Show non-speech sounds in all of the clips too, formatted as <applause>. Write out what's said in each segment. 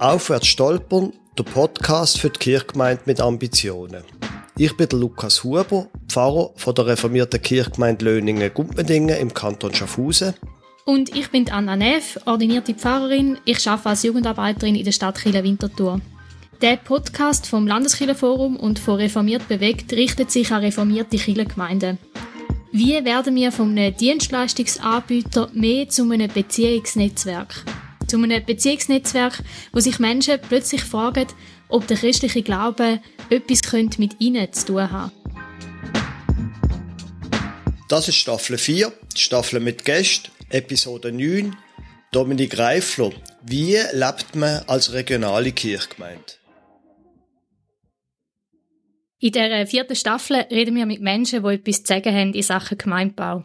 Aufwärts stolpern, der Podcast für die Kirchgemeinde mit Ambitionen. Ich bin Lukas Huber, Pfarrer von der reformierten Kirchgemeinde Löningen-Gumpendingen im Kanton Schaffhausen. Und ich bin Anna Neff, ordinierte Pfarrerin. Ich arbeite als Jugendarbeiterin in der Stadt Chile Winterthur. Der Podcast vom Landeskirchenforum und von Reformiert bewegt richtet sich an reformierte Kirchengemeinden. Wie werden wir von einem Dienstleistungsanbieter mehr zu einem Beziehungsnetzwerk? Zu einem Beziehungsnetzwerk, wo sich Menschen plötzlich fragen, ob der christliche Glaube etwas mit ihnen zu tun haben Das ist Staffel 4, Staffel mit Gästen, Episode 9. Dominik Reifler. Wie lebt man als regionale Kirchgemeinde? In der vierten Staffel reden wir mit Menschen, die etwas zu sagen haben in Sachen Gemeindebau.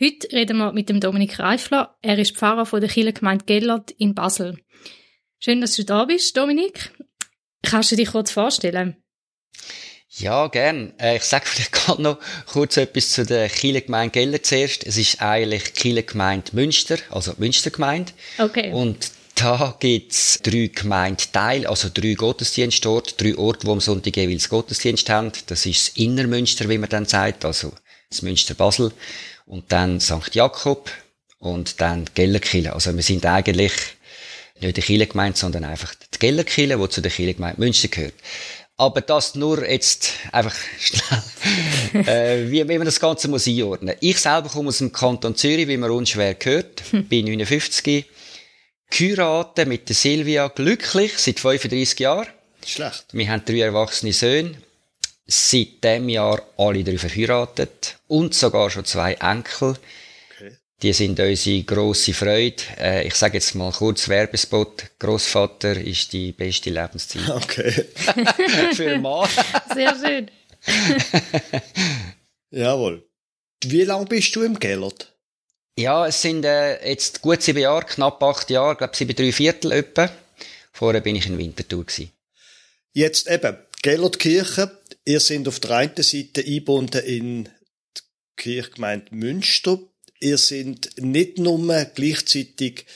Heute reden wir mit dem Dominik Reifler. Er ist Pfarrer von der Kirchengemeinde Gellert in Basel. Schön, dass du da bist, Dominik. Kannst du dich kurz vorstellen? Ja, gern. Äh, ich sage <laughs> vielleicht gerade noch kurz etwas zu der Kirchengemeinde Gellert zuerst. Es ist eigentlich Kirchengemeinde Münster, also Münstergemeinde. Okay. Und da gibt's drei Gemeindeteile, also drei Gottesdienstorte, drei Orte, wo am Sonntag jeweils Gottesdienst haben. Das ist das Innermünster, wie man dann sagt, also das Münster Basel. Und dann St. Jakob und dann Gellerkille. Also wir sind eigentlich nicht die Kirchengemeinde, sondern einfach die Gellerkille, die zu der Kirchengemeinde Münster gehört. Aber das nur jetzt einfach schnell, <laughs> äh, wie, wie man das Ganze muss einordnen. Ich selber komme aus dem Kanton Zürich, wie man unschwer gehört, bin 59 geheiratet mit der Silvia, glücklich, seit 35 Jahren. Schlecht. Wir haben drei erwachsene Söhne. Seit dem Jahr alle drei verheiratet. Und sogar schon zwei Enkel. Okay. Die sind unsere grosse Freude. Äh, ich sage jetzt mal kurz Werbespot. Großvater ist die beste Lebenszeit. <laughs> Okay. <laughs> Für einen Mann. Sehr schön. <laughs> Jawohl. Wie lange bist du im Gellert? Ja, es sind äh, jetzt gut sieben Jahre, knapp acht Jahre, glaube sieben, drei Viertel etwa. Vorher bin ich in Winterthur gewesen. Jetzt eben, Gellertkirche. Ihr seid auf der einen Seite eingebunden in die Kirchgemeinde Münster. Ihr seid nicht nur gleichzeitig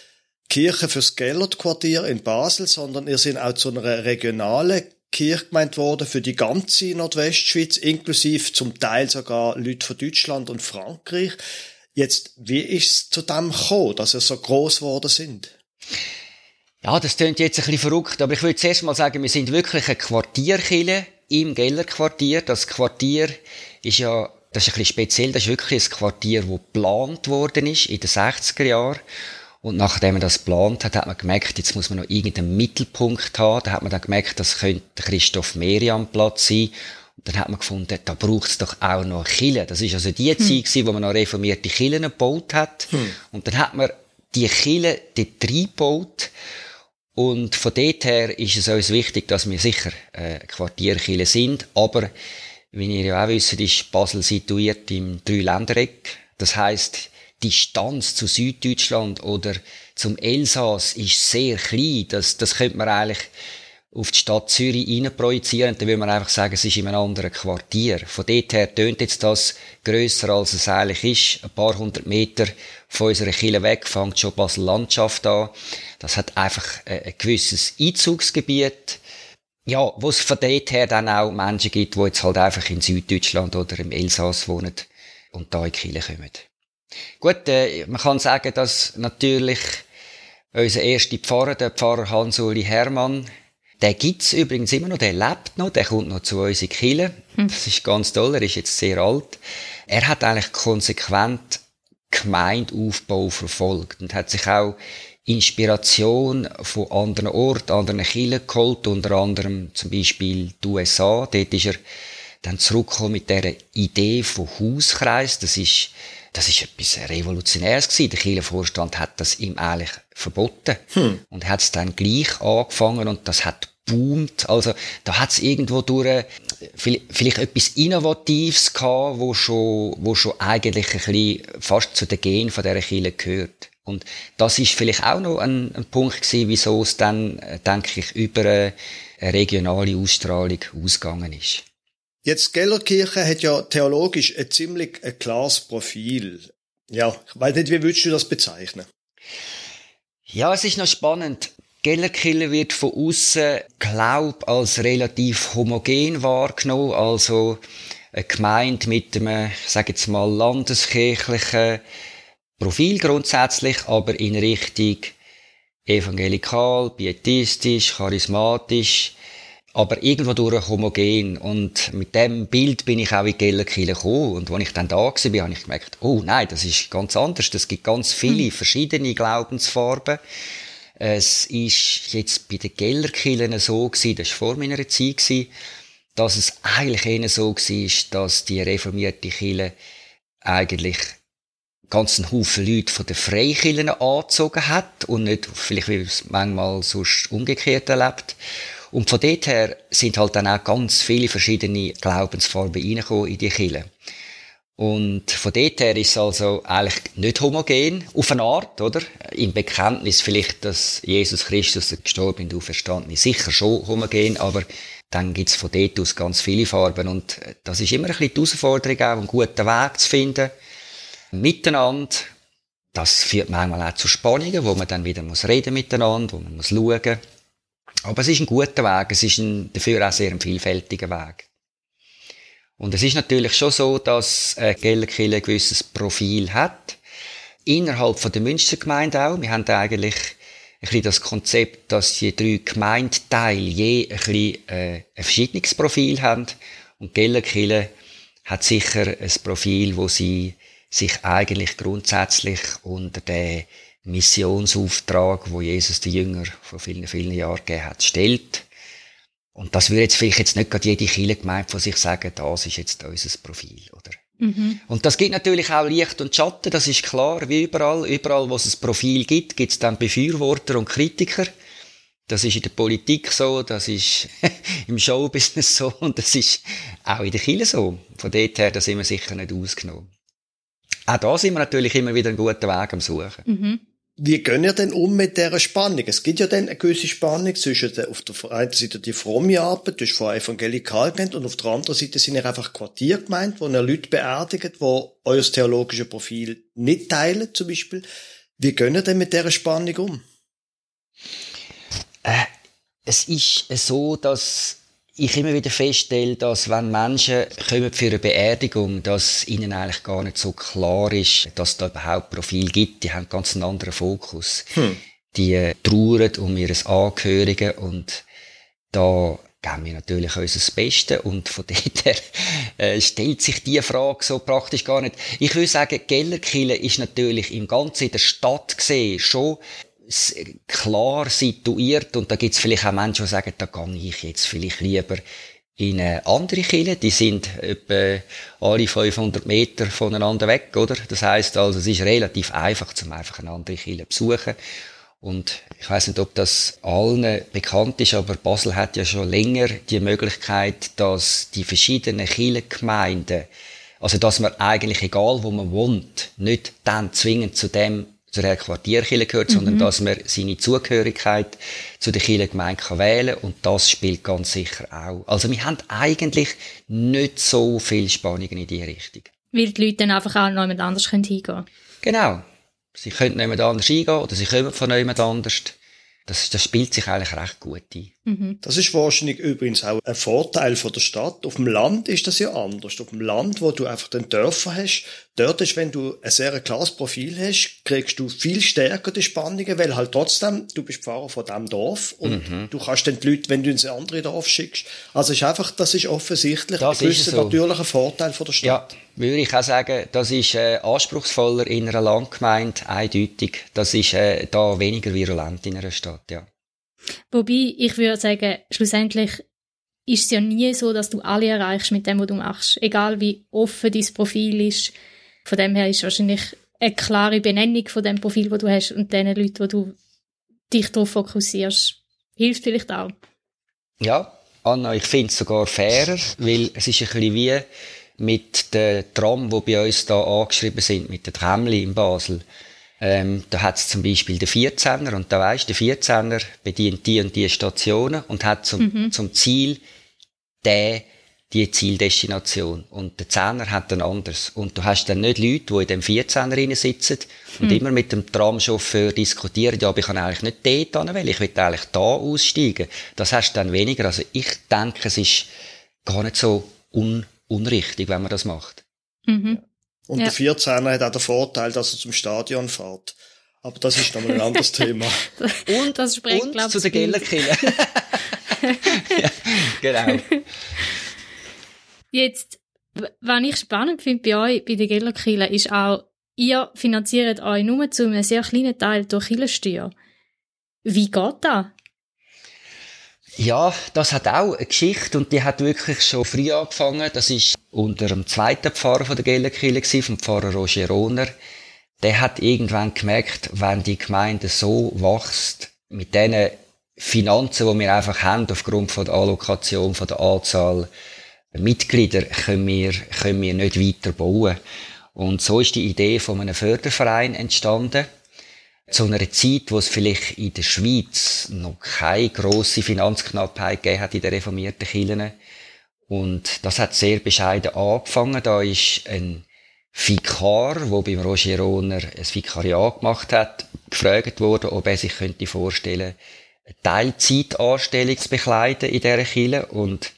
Kirche fürs Gellertquartier in Basel, sondern ihr seid auch zu einer regionalen Kirchgemeinde geworden für die ganze Nordwestschweiz, inklusive zum Teil sogar Leute von Deutschland und Frankreich. Jetzt, wie ist es zu dem gekommen, dass ihr so groß geworden sind? Ja, das klingt jetzt ein bisschen verrückt, aber ich würde zuerst mal sagen, wir sind wirklich ein Quartierkille im Gellerquartier. Das Quartier ist ja, das ist ein bisschen speziell, das ist wirklich ein Quartier, das geplant worden ist in den 60er Jahren. Und nachdem man das geplant hat, hat man gemerkt, jetzt muss man noch irgendeinen Mittelpunkt haben. Da hat man dann gemerkt, das könnte Christoph Merian Platz sein. Und dann hat man gefunden, da braucht es doch auch noch Kille. Das ist also die hm. Zeit gewesen, wo man noch reformierte Killen gebaut hat. Hm. Und dann hat man die Kille dort reingebaut. Und von dort her ist es uns wichtig, dass wir sicher äh, Quartierkille sind. Aber, wie ihr ja auch wisst, ist Basel situiert im Dreiländereck. Das heißt, die Distanz zu Süddeutschland oder zum Elsass ist sehr klein. Das, das könnte man eigentlich auf die Stadt Zürich projizieren, dann würde man einfach sagen, es ist in einem anderen Quartier. Von dort her tönt jetzt das grösser als es eigentlich ist. Ein paar hundert Meter von unserer Kille weg fängt schon Basel Landschaft an. Das hat einfach ein gewisses Einzugsgebiet. Ja, wo es von dort her dann auch Menschen gibt, die jetzt halt einfach in Süddeutschland oder im Elsass wohnen und da in die kommen. Gut, äh, man kann sagen, dass natürlich unser erster Pfarrer, der Pfarrer Hans-Uli Hermann, der gibt's übrigens immer noch, der lebt noch, der kommt noch zu uns in Kiel. Hm. Das ist ganz toll, er ist jetzt sehr alt. Er hat eigentlich konsequent Gemeindeaufbau verfolgt und hat sich auch Inspiration von anderen Orten, anderen Kirchen geholt, unter anderem zum Beispiel die USA. Dort ist er dann zurückgekommen mit dieser Idee von Hauskreis. Das ist, das ist etwas Revolutionäres gewesen. Der Kirchenvorstand hat das ihm eigentlich verboten. Hm. Und hat es dann gleich angefangen und das hat boomt. Also, da hat es irgendwo durch, vielleicht etwas Innovatives gehabt, wo schon, wo schon eigentlich ein bisschen fast zu den Gen von dieser Kirche gehört. Und das ist vielleicht auch noch ein, ein Punkt gewesen, wieso es dann, denke ich, über eine regionale Ausstrahlung ausgegangen ist. Jetzt Gellerkirche hat ja theologisch ein ziemlich ein klares Profil. Ja, ich weiß nicht, wie würdest du das bezeichnen? Ja, es ist noch spannend. Gellerkiller wird von außen glaub als relativ homogen wahrgenommen, also eine Gemeinde mit einem, ich sage jetzt mal, landeskirchlichen Profil grundsätzlich, aber in Richtung evangelikal, pietistisch, charismatisch, aber irgendwo durch homogen. Und mit dem Bild bin ich auch in Gellerkirche gekommen. Und als ich dann da war, habe ich gemerkt, oh nein, das ist ganz anders. Es gibt ganz viele hm. verschiedene Glaubensfarben. Es ist jetzt bei den Gellerkirchen so gewesen, das war vor meiner Zeit, gewesen, dass es eigentlich eher so war, dass die reformierte Kirche eigentlich ganzen Haufen Leute von den Freikirchen angezogen hat und nicht vielleicht, wie es manchmal sonst umgekehrt erlebt. Und von dort her sind halt dann auch ganz viele verschiedene Glaubensfarben reingekommen in die Kirche. Und von dort her ist es also eigentlich nicht homogen, auf eine Art, oder? Im Bekenntnis vielleicht, dass Jesus Christus gestorben und auferstanden ist, sicher schon homogen, aber dann gibt's von dort aus ganz viele Farben. Und das ist immer ein bisschen die Herausforderung, auch einen guten Weg zu finden, miteinander. Das führt manchmal auch zu Spannungen, wo man dann wieder muss reden miteinander, wo man muss schauen. Aber es ist ein guter Weg, es ist ein, dafür auch sehr ein vielfältiger Weg. Und es ist natürlich schon so, dass äh, ein gewisses Profil hat. Innerhalb von der Münstergemeinde auch. Wir haben eigentlich ein bisschen das Konzept, dass die drei Gemeindeteile je ein bisschen äh, ein verschiedenes Profil haben. Und Gellerkirche hat sicher ein Profil, wo sie sich eigentlich grundsätzlich unter den Missionsauftrag, wo Jesus die Jünger vor vielen, vielen Jahren gegeben hat, stellt. Und das würde jetzt vielleicht jetzt nicht gerade jede Kirchengemeinde von sich sagen, das ist jetzt unser Profil, oder? Mhm. Und das gibt natürlich auch Licht und Schatten, das ist klar, wie überall. Überall, wo es ein Profil gibt, gibt es dann Befürworter und Kritiker. Das ist in der Politik so, das ist <laughs> im Showbusiness so und das ist auch in der Kirche so. Von dort her, da sind wir sicher nicht ausgenommen. Auch da sind wir natürlich immer wieder einen guten Weg am Suchen. Mhm. Wie gehen ihr denn um mit dieser Spannung? Es gibt ja dann eine gewisse Spannung zwischen der, auf der einen Seite die fromme Arbeit, hast von evangelikal genannt, und auf der anderen Seite sind ihr einfach Quartier gemeint, wo ihr Leute beerdigt, wo euer theologisches Profil nicht teilen, zum Beispiel. Wie gehen ihr denn mit dieser Spannung um? Äh, es ist so, dass ich immer wieder feststelle, dass wenn Menschen kommen für eine Beerdigung, dass ihnen eigentlich gar nicht so klar ist, dass es da überhaupt Profil gibt. Die haben ganz einen anderen Fokus. Hm. Die äh, trauern um ihre Angehörigen und da geben wir natürlich unser Bestes und von <laughs> dort her äh, stellt sich die Frage so praktisch gar nicht. Ich würde sagen, Gellerkille ist natürlich im Ganzen in der Stadt gesehen schon klar situiert und da gibt es vielleicht auch Menschen, die sagen, da gehe ich jetzt vielleicht lieber in eine andere Kirche. Die sind etwa alle 500 Meter voneinander weg, oder? Das heißt also, es ist relativ einfach, zum einfach eine andere Kirche besuchen. Und ich weiß nicht, ob das allen bekannt ist, aber Basel hat ja schon länger die Möglichkeit, dass die verschiedenen Kirchengemeinden, also dass man eigentlich, egal wo man wohnt, nicht dann zwingend zu dem zu der Quartierkirche gehört, mhm. sondern dass man seine Zugehörigkeit zu der Kirchengemeinde kann wählen und das spielt ganz sicher auch. Also wir haben eigentlich nicht so viel Spannungen in diese Richtung. Weil die Leute dann einfach auch noch jemand anders hingehen können. Genau. Sie können noch jemand anders hingehen oder sie kommen von jemand anders. Das, das spielt sich eigentlich recht gut ein. Mhm. Das ist wahrscheinlich übrigens auch ein Vorteil von der Stadt. Auf dem Land ist das ja anders. Auf dem Land, wo du einfach den Dörfer hast, dort ist, wenn du ein sehr klares Profil hast, kriegst du viel stärker die Spannungen, weil halt trotzdem, du bist Pfarrer von diesem Dorf und mhm. du kannst dann die Leute, wenn du ins andere Dorf schickst. Also ist einfach, das ist offensichtlich das ein gewisser so. natürlicher Vorteil von der Stadt. Ja, würde ich auch sagen, das ist äh, anspruchsvoller in einer Landgemeinde, eindeutig. Das ist äh, da weniger virulent in einer Stadt, ja. Wobei, ich würde sagen, schlussendlich ist es ja nie so, dass du alle erreichst mit dem, was du machst. Egal wie offen dein Profil ist. Von dem her ist wahrscheinlich eine klare Benennung von dem Profil, das du hast und den Leuten, wo du dich darauf fokussierst, hilft vielleicht auch. Ja, Anna, ich finde es sogar fairer, weil es ist ein bisschen wie mit den Tram, die bei uns da angeschrieben sind, mit den Tramli in Basel. Ähm, da hat es zum Beispiel den 14er und da weisst, der 14er bedient die und die Stationen und hat zum, mhm. zum Ziel, den die Zieldestination. Und der Zehner hat dann anders. Und du hast dann nicht Leute, die in dem Vierzehner sitzen und hm. immer mit dem Tramchauffeur diskutieren, ja, aber ich kann eigentlich nicht dort hin, weil ich will eigentlich da aussteigen. Das hast du dann weniger. Also ich denke, es ist gar nicht so un unrichtig, wenn man das macht. Mhm. Und ja. der Vierzehner hat auch den Vorteil, dass er zum Stadion fährt. Aber das ist nochmal ein anderes Thema. <laughs> Und das sprengt, Und zu den Gellerkillen. <laughs> ja, genau. Jetzt, was ich spannend finde bei euch, bei den Gellerkillen, ist auch, ihr finanziert euch nur zu einem sehr kleinen Teil durch Killensteuer. Wie geht das? Ja, das hat auch eine Geschichte und die hat wirklich schon früh angefangen. Das ist unter dem zweiten Pfarrer von der Gellerkirche vom Pfarrer Roger Rohner. Der hat irgendwann gemerkt, wenn die Gemeinde so wächst, mit den Finanzen, die wir einfach haben, aufgrund von der Allokation, von der Anzahl Mitglieder, können wir, können wir nicht weiter bauen. Und so ist die Idee von einem Förderverein entstanden zu einer Zeit, wo es vielleicht in der Schweiz noch keine grosse Finanzknappheit gegeben hat in den reformierten Kirchen. Und das hat sehr bescheiden angefangen. Da ist ein Vikar, wo beim Roger Rohner ein Vikariat gemacht hat, gefragt worden, ob er sich könnte vorstellen, eine Teilzeitanstellung zu bekleiden in dieser Kirche. Und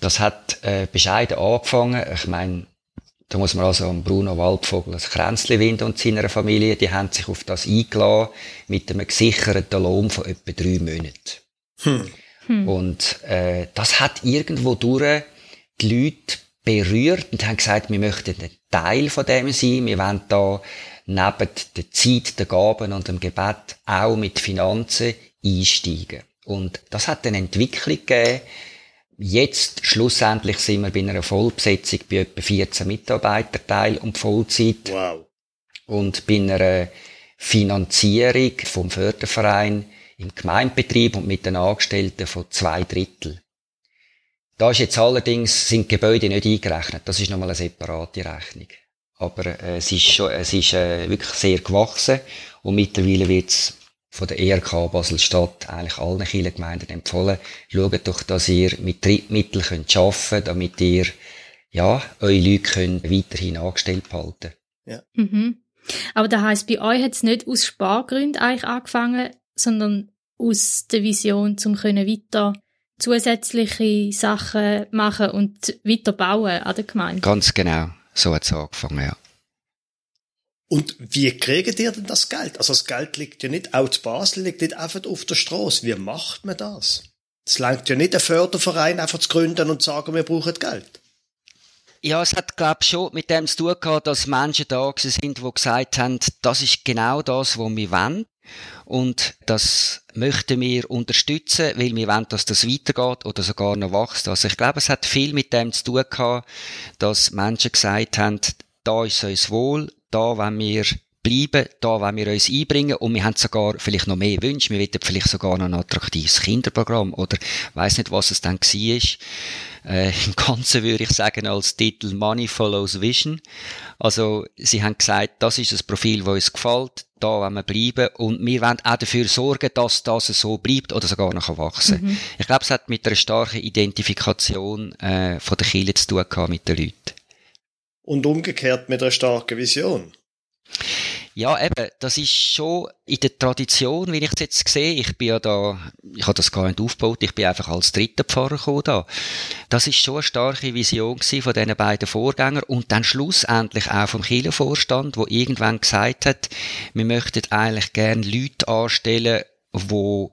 das hat äh, bescheiden angefangen. Ich meine, da muss man also an Bruno Waldvogel ein Kränzchen winden und seiner Familie, die haben sich auf das eingeladen mit einem gesicherten Lohn von etwa drei Monaten. Hm. Hm. Und äh, das hat irgendwo durch die Leute berührt und haben gesagt, wir möchten ein Teil von dem sein, wir wollen da neben der Zeit, der Gaben und dem Gebet auch mit Finanzen einsteigen. Und das hat eine Entwicklung gegeben, Jetzt, schlussendlich, sind wir bei einer Vollbesetzung bei etwa 14 Mitarbeiterteil und Vollzeit. Wow. Und bei einer Finanzierung vom Förderverein im Gemeinbetrieb und mit den Angestellten von zwei Drittel. Da ist jetzt allerdings, sind Gebäude nicht eingerechnet. Das ist nochmal eine separate Rechnung. Aber äh, es ist schon, es ist äh, wirklich sehr gewachsen und mittlerweile wird es von der ERK Basel-Stadt eigentlich allen Kirchengemeinden empfohlen, schaut doch, dass ihr mit Drittmitteln könnt arbeiten könnt, damit ihr, ja, eure Leute könnt weiterhin angestellt behalten. Ja. Mhm. Aber das heisst, bei euch hat es nicht aus Spargründen eigentlich angefangen, sondern aus der Vision, zum können weiter zusätzliche Sachen machen und weiter bauen an der Gemeinde. Ganz genau. So hat es angefangen, ja. Und wie kriegt ihr denn das Geld? Also das Geld liegt ja nicht, auch zu Basel liegt nicht einfach auf der Straße. Wie macht man das? Es langt ja nicht, einen Förderverein einfach zu gründen und zu sagen, wir brauchen Geld. Ja, es hat, glaube ich, schon mit dem zu tun gehabt, dass Menschen da sind, die gesagt haben, das ist genau das, was wir wollen. Und das möchten wir unterstützen, weil wir wollen, dass das weitergeht oder sogar noch wächst. Also ich glaube, es hat viel mit dem zu tun gehabt, dass Menschen gesagt haben, da ist uns wohl, da wollen wir bleiben, da wollen wir uns einbringen und wir haben sogar vielleicht noch mehr Wünsche, wir wollen vielleicht sogar noch ein attraktives Kinderprogramm oder weiß nicht, was es dann war. Äh, Im Ganzen würde ich sagen als Titel Money Follows Vision. Also sie haben gesagt, das ist das Profil, das uns gefällt, da wollen wir bleiben und wir wollen auch dafür sorgen, dass das so bleibt oder sogar noch wachsen mhm. Ich glaube, es hat mit einer starken Identifikation äh, von der Kirche zu tun gehabt mit den Leuten und umgekehrt mit einer starken Vision. Ja, eben, das ist schon in der Tradition, wie ich es jetzt sehe. Ich bin ja da, ich habe das gar nicht aufgebaut, ich bin einfach als dritter Pfarrer gekommen da. Das ist schon eine starke Vision von diesen beiden Vorgängern und dann schlussendlich auch vom Kirchenvorstand, wo irgendwann gesagt hat, wir möchten eigentlich gerne Leute anstellen, die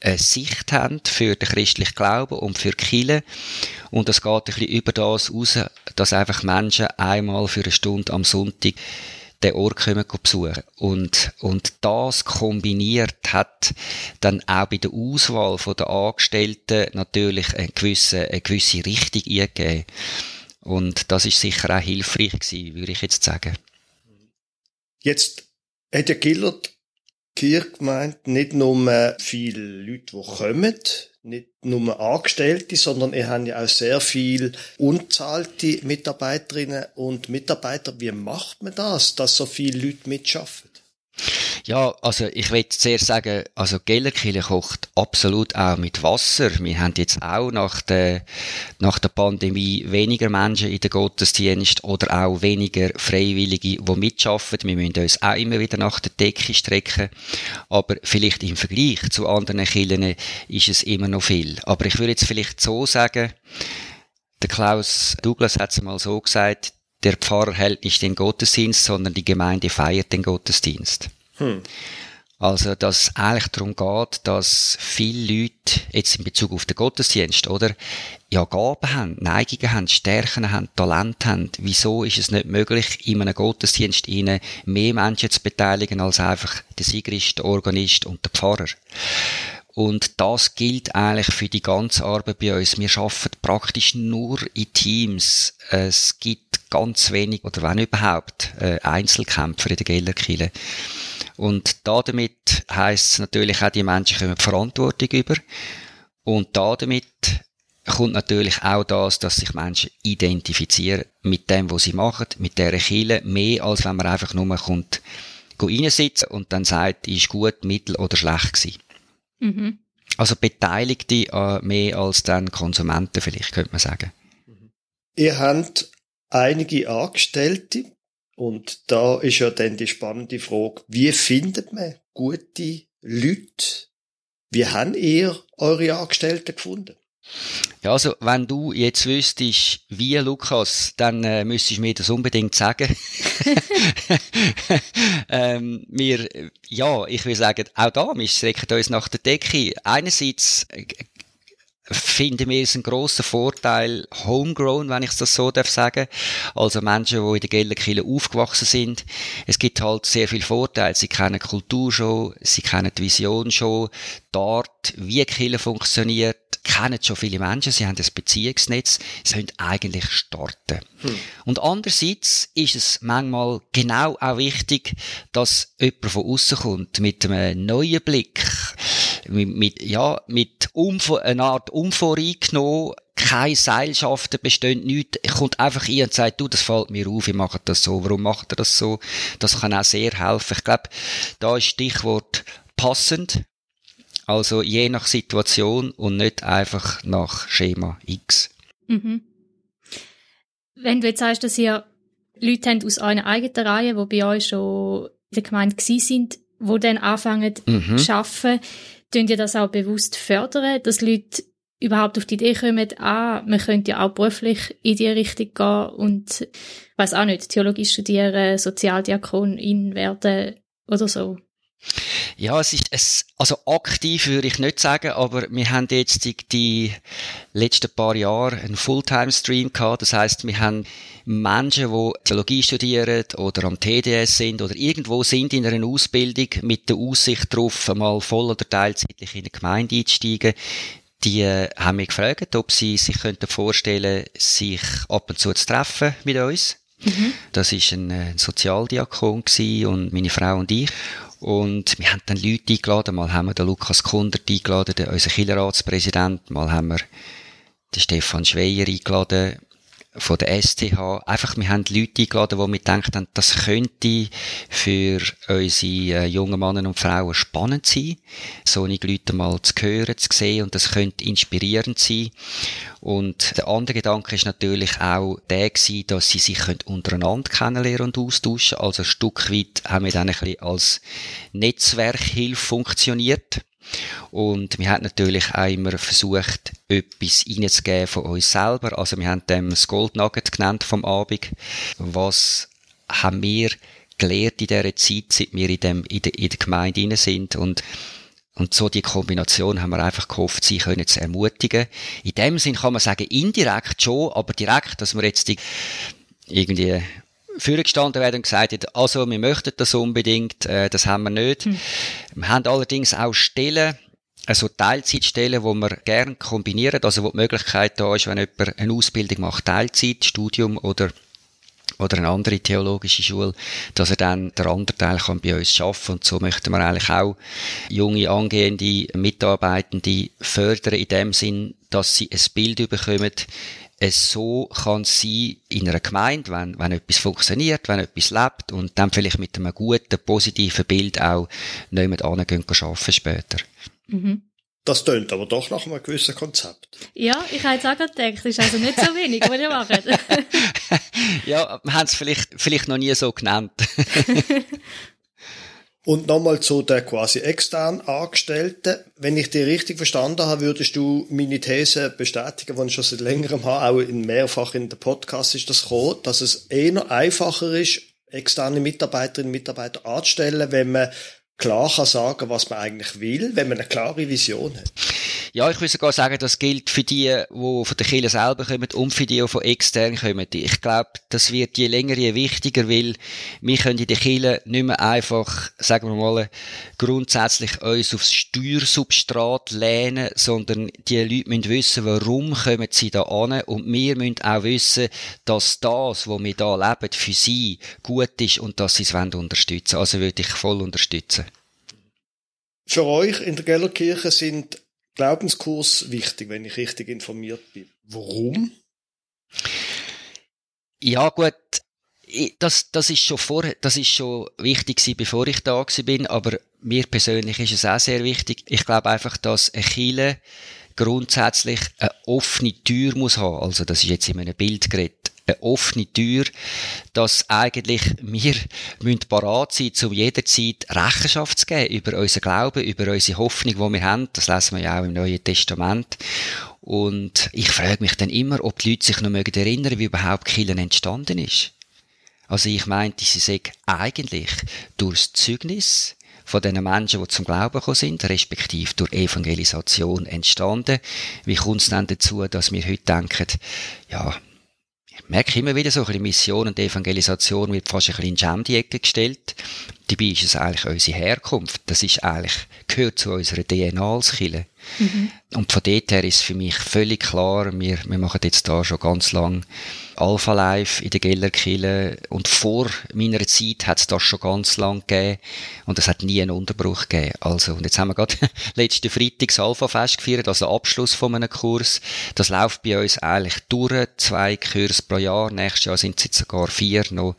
eine Sicht haben für den christlichen Glauben und für Kirche. Und es geht ein bisschen über das raus, dass einfach Menschen einmal für eine Stunde am Sonntag den Ort kommen besuchen. Und, und das kombiniert hat dann auch bei der Auswahl der Angestellten natürlich eine gewisse, eine gewisse Richtung eingegeben. Und das ist sicher auch hilfreich gewesen, würde ich jetzt sagen. Jetzt hat ja Gillard Kirche gemeint, nicht nur viele Leute, die kommen, nicht nur Angestellte, sondern ihr habt ja auch sehr viele unzahlte Mitarbeiterinnen und Mitarbeiter. Wie macht man das, dass so viele Leute mitschaffen? Ja, also ich will zuerst sagen, also Gellerkirche kocht absolut auch mit Wasser. Wir haben jetzt auch nach der, nach der Pandemie weniger Menschen in den Gottesdienst oder auch weniger Freiwillige, die mitschaffen. Wir müssen uns auch immer wieder nach der Decke strecken. Aber vielleicht im Vergleich zu anderen Kirchen ist es immer noch viel. Aber ich würde jetzt vielleicht so sagen, der Klaus Douglas hat es mal so gesagt, der Pfarrer hält nicht den Gottesdienst, sondern die Gemeinde feiert den Gottesdienst. Hm. Also, dass es eigentlich darum geht, dass viele Leute, jetzt in Bezug auf den Gottesdienst, oder, ja, Gaben haben, Neigungen haben, Stärken haben, Talent haben. Wieso ist es nicht möglich, in einem Gottesdienst ihnen mehr Menschen zu beteiligen als einfach der Sigrist, der Organist und der Pfarrer? Und das gilt eigentlich für die ganze Arbeit bei uns. Wir arbeiten praktisch nur in Teams. Es gibt ganz wenig, oder wenn überhaupt, äh, Einzelkämpfer in der Gellerkille. Und damit heisst es natürlich auch, die Menschen kommen Verantwortung über. Und damit kommt natürlich auch das, dass sich Menschen identifizieren mit dem, was sie machen, mit dieser Kille, mehr als wenn man einfach nur kommt, reinsitzen und dann sagt, ist gut, mittel oder schlecht gewesen. Mhm. Also Beteiligte äh, mehr als dann Konsumenten vielleicht, könnte man sagen. Ihr habt einige Angestellte und da ist ja dann die spannende Frage, wie findet man gute Leute? Wie habt ihr eure Angestellten gefunden? Ja, also, wenn du jetzt wüsstest, wie, Lukas, dann äh, müsstest du mir das unbedingt sagen. <laughs> ähm, wir, ja, ich will sagen, auch da, wir strecken uns nach der Decke. Einerseits finden wir es einen grossen Vorteil, homegrown, wenn ich das so darf sagen. Also Menschen, die in der Gellerkirche aufgewachsen sind. Es gibt halt sehr viel Vorteile. Sie kennen die Kultur schon, sie kennen die Vision schon, die Art, wie Kirche funktioniert, kennen schon viele Menschen, sie haben das Beziehungsnetz, sie können eigentlich starten. Hm. Und andererseits ist es manchmal genau auch wichtig, dass jemand von außen kommt, mit einem neuen Blick, mit, mit ja, mit Umf einer Art Umvoreingenommen, keine Seilschaften bestehen, nichts. Er kommt einfach ein und sagt, du, das fällt mir auf, ich mache das so, warum macht er das so? Das kann auch sehr helfen. Ich glaube, da ist Stichwort passend. Also je nach Situation und nicht einfach nach Schema X. Mhm. Wenn du jetzt sagst, dass ihr Leute habt aus einer eigenen Reihe, die bei euch schon in der Gemeinde sind, die dann anfangen mhm. zu arbeiten, tun ihr das auch bewusst fördern, dass Leute überhaupt auf die Idee kommen, ah, man könnte ja auch beruflich in die Richtung gehen und, weiß auch nicht, Theologie studieren, Sozialdiakonin werden oder so? Ja, es ist, es, also aktiv würde ich nicht sagen, aber wir haben jetzt die, die letzten paar Jahre einen Fulltime-Stream gehabt. Das heißt, wir haben Menschen, die Theologie studieren oder am TDS sind oder irgendwo sind in einer Ausbildung mit der Aussicht darauf, einmal voll oder teilzeitlich in eine Gemeinde einzusteigen. Die äh, haben mich gefragt, ob sie sich könnten vorstellen, sich ab und zu zu treffen mit uns. Mhm. Das ist ein, ein Sozialdiakon und meine Frau und ich. Und wir haben dann Leute eingeladen. Mal haben wir den Lukas Kundert eingeladen, den, unseren Killerratspräsident. Mal haben wir den Stefan Schweier eingeladen von der STH. Einfach, wir haben Leute eingeladen, wo wir gedacht haben, das könnte für unsere äh, jungen Männer und Frauen spannend sein, solche Leute mal zu hören, zu sehen und das könnte inspirierend sein. Und der andere Gedanke ist natürlich auch der gewesen, dass sie sich untereinander kennenlernen und austauschen. Also ein Stück weit haben wir dann ein bisschen als Netzwerkhilfe funktioniert. Und wir haben natürlich auch immer versucht, etwas reinzugeben von uns selber. Also wir haben dem das Gold Nugget genannt vom Abend. Was haben wir gelernt in dieser Zeit, seit wir in, dem, in, der, in der Gemeinde rein sind und und so die Kombination haben wir einfach gehofft, sie können zu ermutigen. In dem Sinn kann man sagen, indirekt schon, aber direkt, dass wir jetzt die, irgendwie vorgestanden werden und gesagt haben, also wir möchten das unbedingt, äh, das haben wir nicht. Hm. Wir haben allerdings auch Stellen, also Teilzeitstellen, wo wir gerne kombinieren, also wo die Möglichkeit da ist, wenn jemand eine Ausbildung macht, Teilzeit, Studium oder oder eine andere theologische Schule, dass er dann der andere Teil kann bei uns schaffen und so möchten wir eigentlich auch junge angehende Mitarbeitende fördern in dem Sinn, dass sie ein Bild bekommen, so kann sein in einer Gemeinde, wenn, wenn etwas funktioniert, wenn etwas lebt und dann vielleicht mit einem guten, positiven Bild auch niemand angehen arbeiten später. Mhm. Das tönt aber doch nach einem gewissen Konzept. Ja, ich habe jetzt auch gedacht, das ist also nicht so wenig, was ihr macht. <laughs> ja, wir haben es vielleicht, vielleicht noch nie so genannt. <laughs> Und nochmal zu den quasi extern Angestellten. Wenn ich dich richtig verstanden habe, würdest du meine These bestätigen, die ich schon seit längerem habe, auch in mehrfach in den Podcast ist das gekommen, dass es eher einfacher ist, externe Mitarbeiterinnen und Mitarbeiter anzustellen, wenn man klar kann sagen, was man eigentlich will, wenn man eine klare Vision hat. Ja, ich würde sogar sagen, das gilt für die, die von der Kirche selber kommen und für die, die von extern kommen. Ich glaube, das wird je länger, je wichtiger, weil wir können in der Kirche nicht mehr einfach, sagen wir mal, grundsätzlich uns aufs Steuersubstrat lehnen, sondern die Leute müssen wissen, warum kommen sie da an und wir müssen auch wissen, dass das, was wir da leben, für sie gut ist und dass sie es unterstützen wollen. Also würde ich voll unterstützen. Für euch in der Gellerkirche sind Glaubenskurs wichtig, wenn ich richtig informiert bin. Warum? Ja, gut. Das, das ist schon vorher, das ist schon wichtig gewesen, bevor ich da bin, aber mir persönlich ist es auch sehr wichtig. Ich glaube einfach, dass ein Chile grundsätzlich eine offene Tür muss haben. Also, das ist jetzt in einem Bild geredet eine offene Tür, dass eigentlich wir müssen parat sein, um jederzeit Rechenschaft zu geben über unseren Glauben, über unsere Hoffnung, die wir haben. Das lesen wir ja auch im Neuen Testament. Und ich frage mich dann immer, ob die Leute sich noch mögen erinnern, wie überhaupt Killen entstanden ist. Also ich meinte, sie sagen eigentlich durch das Zeugnis von den Menschen, die zum Glauben gekommen sind, respektive durch Evangelisation entstanden. Wie kommt es dann dazu, dass wir heute denken, ja, merke immer wieder so ein bisschen Mission und Evangelisation wird fast ein bisschen in die Ecke gestellt. Dabei ist es eigentlich unsere Herkunft. Das ist eigentlich, gehört zu unserer DNA als Kirche. Mhm. Und von dort her ist für mich völlig klar, wir, wir machen jetzt da schon ganz lang Alpha Life in der Gellerkille und vor meiner Zeit hat es das schon ganz lang gegeben und es hat nie einen Unterbruch gegeben. Also, und jetzt haben wir gerade <laughs> letzten Freitag das Alpha Fest gefeiert, also Abschluss von einem Kurs. Das läuft bei uns eigentlich durch, zwei Kurse pro Jahr. Nächstes Jahr sind es jetzt sogar vier noch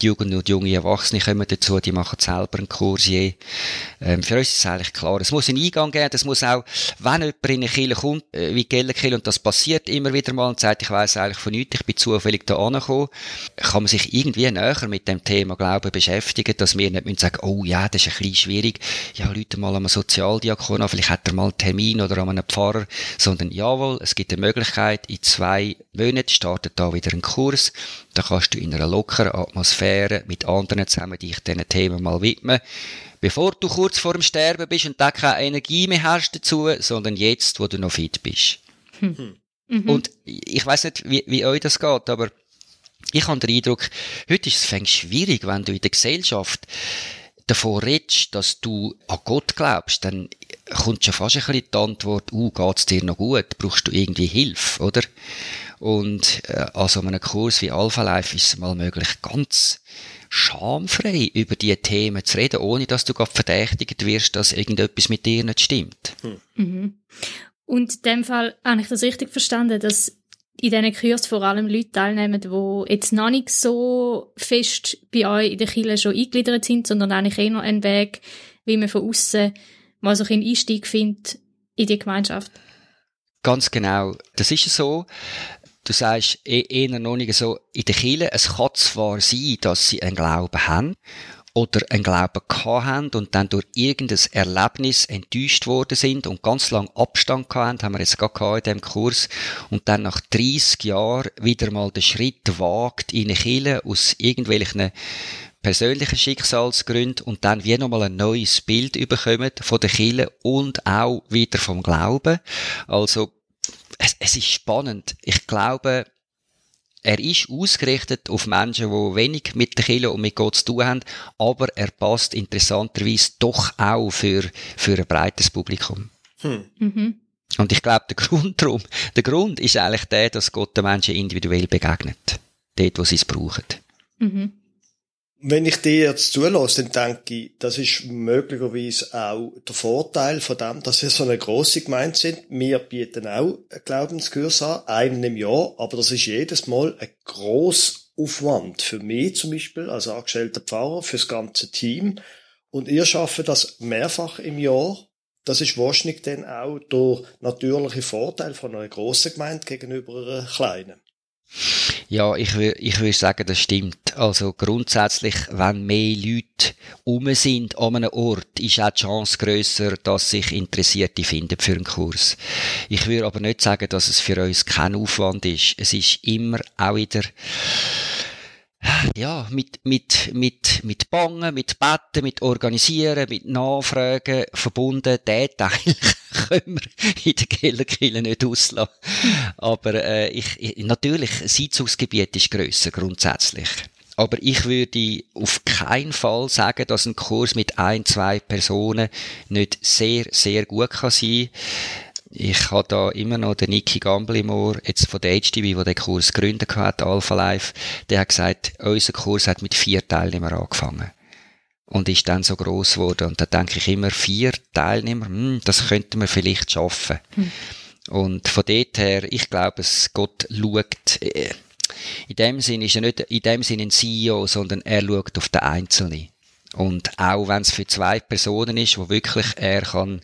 die Jugend und junge Erwachsene kommen dazu, die machen selber einen Kurs je. Ähm, für uns ist es eigentlich klar, es muss einen Eingang geben, es muss auch, wenn jemand in eine Kirche kommt, äh, wie Gellenkirche, und das passiert immer wieder mal und sagt, ich weiss eigentlich von nichts, ich bin zufällig da angekommen, kann man sich irgendwie näher mit dem Thema Glauben beschäftigen, dass wir nicht müssen sagen, oh ja, das ist ein bisschen schwierig, ja, Leute mal einem Sozialdiakon an, vielleicht hat er mal einen Termin oder an einem Pfarrer, sondern jawohl, es gibt eine Möglichkeit, in zwei Monaten startet da wieder ein Kurs, da kannst du in einer lockeren Atmosphäre mit anderen zusammen dich diesen Themen mal widmen. Bevor du kurz vor dem Sterben bist und da keine Energie mehr hast dazu, sondern jetzt, wo du noch fit bist. Hm. Mhm. Und ich weiß nicht, wie, wie euch das geht, aber ich habe den Eindruck, heute ist es schwierig, wenn du in der Gesellschaft davon redest, dass du an Gott glaubst, dann kommt schon fast ein bisschen die Antwort, uh, geht's dir noch gut? Brauchst du irgendwie Hilfe, oder? Und äh, also einem Kurs wie Alpha Life ist es mal möglich, ganz schamfrei über diese Themen zu reden, ohne dass du gerade verdächtigt wirst, dass irgendetwas mit dir nicht stimmt. Hm. Mhm. Und in dem Fall habe ich das richtig verstanden, dass in diesen Kurs vor allem Leute teilnehmen, die jetzt noch nicht so fest bei euch in der Kirche schon eingegliedert sind, sondern eigentlich eher noch einen Weg, wie man von außen mal so einen Einstieg findet in die Gemeinschaft. Ganz genau. Das ist so. Du sagst eh, noch nicht so in der Kirche. Es kann zwar sein, dass sie einen Glauben haben oder einen Glauben gehabt haben und dann durch irgendein Erlebnis enttäuscht worden sind und ganz lang Abstand gehabt haben, haben wir jetzt gerade in diesem Kurs, und dann nach 30 Jahren wieder mal den Schritt wagt in eine Kirche aus irgendwelchen persönlichen Schicksalsgründen und dann wie nochmal ein neues Bild überkommen von der Kirche und auch wieder vom Glauben. Also, es, es ist spannend. Ich glaube, er ist ausgerichtet auf Menschen, die wenig mit der Kirche und mit Gott zu tun haben, aber er passt interessanterweise doch auch für, für ein breites Publikum. Hm. Mhm. Und ich glaube, der <laughs> Grund darum, der Grund ist eigentlich der, dass Gott den Menschen individuell begegnet. Dort, wo sie es brauchen. Mhm. Wenn ich dir jetzt zulasse, dann denke ich, das ist möglicherweise auch der Vorteil von dem, dass wir so eine grosse Gemeinde sind. Wir bieten auch Glaubenskurs an, einen im Jahr, aber das ist jedes Mal ein grosser Aufwand für mich zum Beispiel als angestellter Pfarrer, fürs ganze Team. Und ihr schafft das mehrfach im Jahr. Das ist wahrscheinlich dann auch der natürliche Vorteil von einer grossen Gemeinde gegenüber einer kleinen. Ja, ich würde ich würd sagen, das stimmt. Also grundsätzlich, wenn mehr Leute um sind an einem Ort, ist auch die Chance grösser, dass sich Interessierte finden für einen Kurs. Ich würde aber nicht sagen, dass es für uns kein Aufwand ist. Es ist immer auch wieder ja, mit, mit, mit, mit Bangen, mit Betten, mit Organisieren, mit Nachfragen verbunden. Den Teil <laughs> können wir in der Kellerkille nicht auslassen. Aber äh, ich, ich, natürlich, das Einzugsgebiet ist grösser grundsätzlich. Aber ich würde auf keinen Fall sagen, dass ein Kurs mit ein, zwei Personen nicht sehr, sehr gut kann sein kann ich habe da immer noch den Niki Gamblimor, jetzt von der HDB, der den Kurs gegründet hat, Alpha Life, der hat gesagt, unser Kurs hat mit vier Teilnehmern angefangen. Und ist dann so groß geworden. Und da denke ich immer, vier Teilnehmer, hm, das könnten wir vielleicht schaffen. Hm. Und von dort her, ich glaube, es Gott schaut, äh, in dem Sinn ist er nicht in dem Sinn ein CEO, sondern er schaut auf den Einzelnen. Und auch wenn es für zwei Personen ist, wo wirklich er kann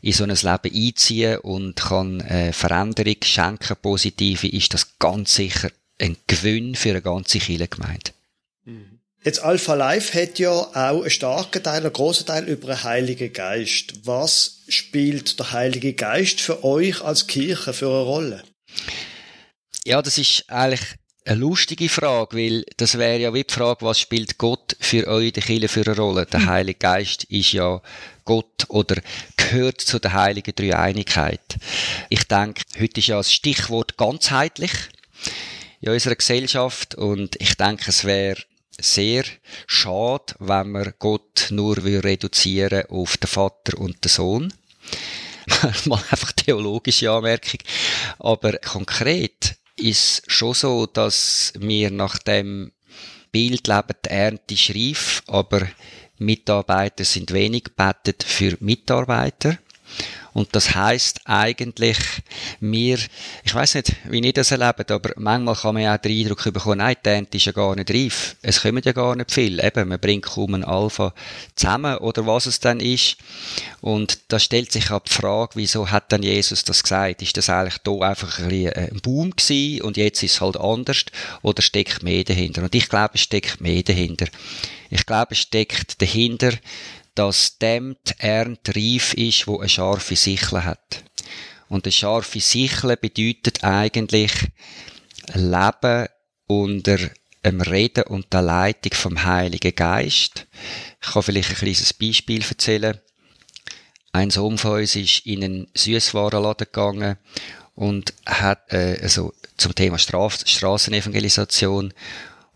in so ein Leben einziehen und kann äh, Veränderung schenken, positive, ist das ganz sicher ein Gewinn für eine ganze Kirchengemeinde. Mhm. Jetzt Alpha Life hat ja auch einen starken Teil, einen grossen Teil über den Heiligen Geist. Was spielt der Heilige Geist für euch als Kirche für eine Rolle? Ja, das ist eigentlich eine lustige Frage, weil das wäre ja wie die Frage, was spielt Gott für euch der Kirche für eine Rolle? Der hm. Heilige Geist ist ja Gott oder gehört zu der heiligen Dreieinigkeit. Ich denke, heute ist ja das Stichwort ganzheitlich in unserer Gesellschaft und ich denke, es wäre sehr schade, wenn wir Gott nur reduzieren auf den Vater und den Sohn. <laughs> Mal einfach theologische Anmerkung. Aber konkret ist schon so, dass wir nach dem Bild leben, die Ernte ist reif, aber Mitarbeiter sind wenig bettet für Mitarbeiter. Und das heißt eigentlich, wir, ich weiß nicht, wie ihr das erlebt, aber manchmal kann man ja auch den Eindruck bekommen, nein, die Ernte ist ja gar nicht reif. Es kommen ja gar nicht viel. Eben, man bringt kaum ein Alpha zusammen oder was es dann ist. Und da stellt sich auch die Frage, wieso hat dann Jesus das gesagt? Ist das eigentlich da einfach ein, bisschen ein Boom gewesen und jetzt ist es halt anders? Oder steckt mehr dahinter? Und ich glaube, es steckt mehr dahinter. Ich glaube, es steckt dahinter, dass dem die Ernte reif ist, wo eine scharfe Sichel hat. Und eine scharfe Sichel bedeutet eigentlich Leben unter dem Reden und der Leitung vom Heiligen Geist. Ich kann vielleicht ein kleines Beispiel erzählen. Ein Sohn von uns ist in einen Süßwarenladen gegangen und hat äh, also zum Thema Straf Straßenevangelisation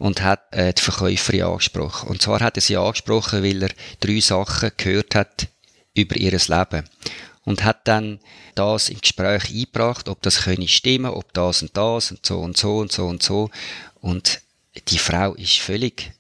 und hat äh, die Verkäuferin angesprochen. Und zwar hat er sie angesprochen, weil er drei Sachen gehört hat über ihr Leben. Und hat dann das im Gespräch eingebracht, ob das könne stimmen, ob das und das und so und so und so und so. Und die Frau ist völlig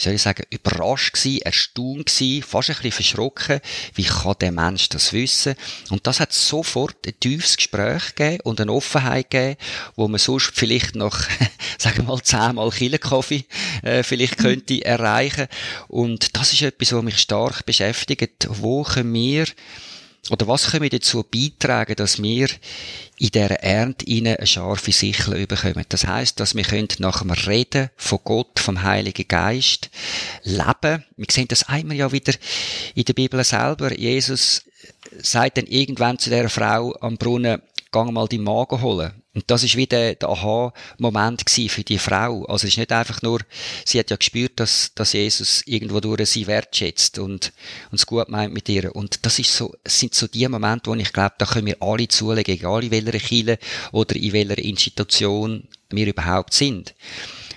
wie soll ich sagen, überrascht gewesen, erstaunt gewesen, fast ein bisschen verschrocken, wie kann der Mensch das wissen? Und das hat sofort ein tiefes Gespräch gegeben und eine Offenheit gegeben, wo man sonst vielleicht noch, <laughs> sagen wir mal, zehnmal Killenkaffee äh, vielleicht mhm. könnte erreichen. Und das ist etwas, was mich stark beschäftigt. Wo können wir oder was können wir dazu beitragen, dass wir in dieser Ernte eine scharfe Sichel bekommen? Das heißt, dass wir können nach dem Reden von Gott, vom Heiligen Geist leben. Wir sehen das einmal ja wieder in der Bibel selber. Jesus sagt dann irgendwann zu der Frau am Brunnen, gang mal die Magen holen. Und das ist wieder der Aha-Moment für die Frau. Also es ist nicht einfach nur, sie hat ja gespürt, dass, dass Jesus irgendwo durch sie wertschätzt und, und es gut meint mit ihr. Und das ist so, es sind so die Momente, wo ich glaube, da können wir alle zulegen, egal in welcher Kirche oder in welcher Institution wir überhaupt sind.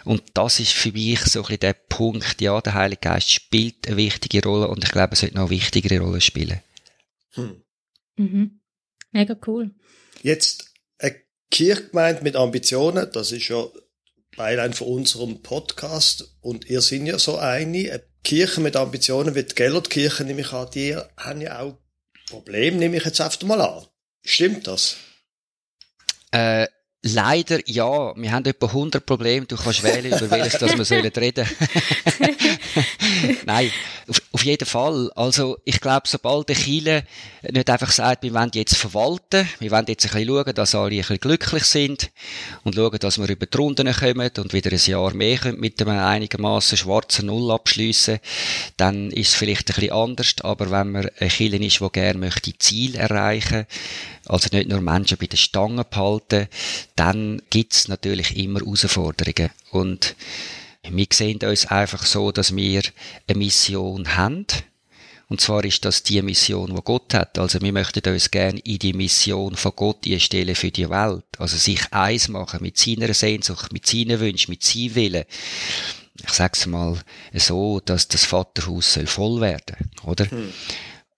Und das ist für mich so ein bisschen der Punkt, ja, der Heilige Geist spielt eine wichtige Rolle und ich glaube, er sollte noch eine wichtigere Rolle spielen. Hm. Mhm. Mega cool. Jetzt Kirchgemeinde mit Ambitionen, das ist ja Beilein von unserem Podcast und ihr seid ja so eine. Kirche mit Ambitionen wie die Gellertkirche, nehme ich an, die haben ja auch Probleme, nehme ich jetzt einfach mal an. Stimmt das? Äh, Leider ja, wir haben etwa 100 Probleme. Du kannst wählen, über welches dass wir sollen reden. <laughs> <laughs> Nein, auf, auf, jeden Fall. Also ich glaube, sobald der Chile nicht einfach sagt, wir wollen jetzt verwalten, wir wollen jetzt ein bisschen schauen, dass alle ein bisschen glücklich sind und schauen, dass wir über die Runden kommen und wieder ein Jahr mehr können mit einem einigermaßen schwarzen Null abschliessen, dann ist es vielleicht ein bisschen anders. Aber wenn man ein Chile ist, der gerne möchte Ziel erreichen, also nicht nur Menschen bei den Stangen behalten, dann gibt's natürlich immer Herausforderungen. Und wir sehen uns einfach so, dass wir eine Mission haben. Und zwar ist das die Mission, die Gott hat. Also wir möchten uns gerne in die Mission von Gott einstellen für die Welt. Also sich eins machen mit seiner Sehnsucht, mit seinen Wünschen, mit seinem Willen. Ich sag's mal so, dass das Vaterhaus soll voll werden, oder? Hm.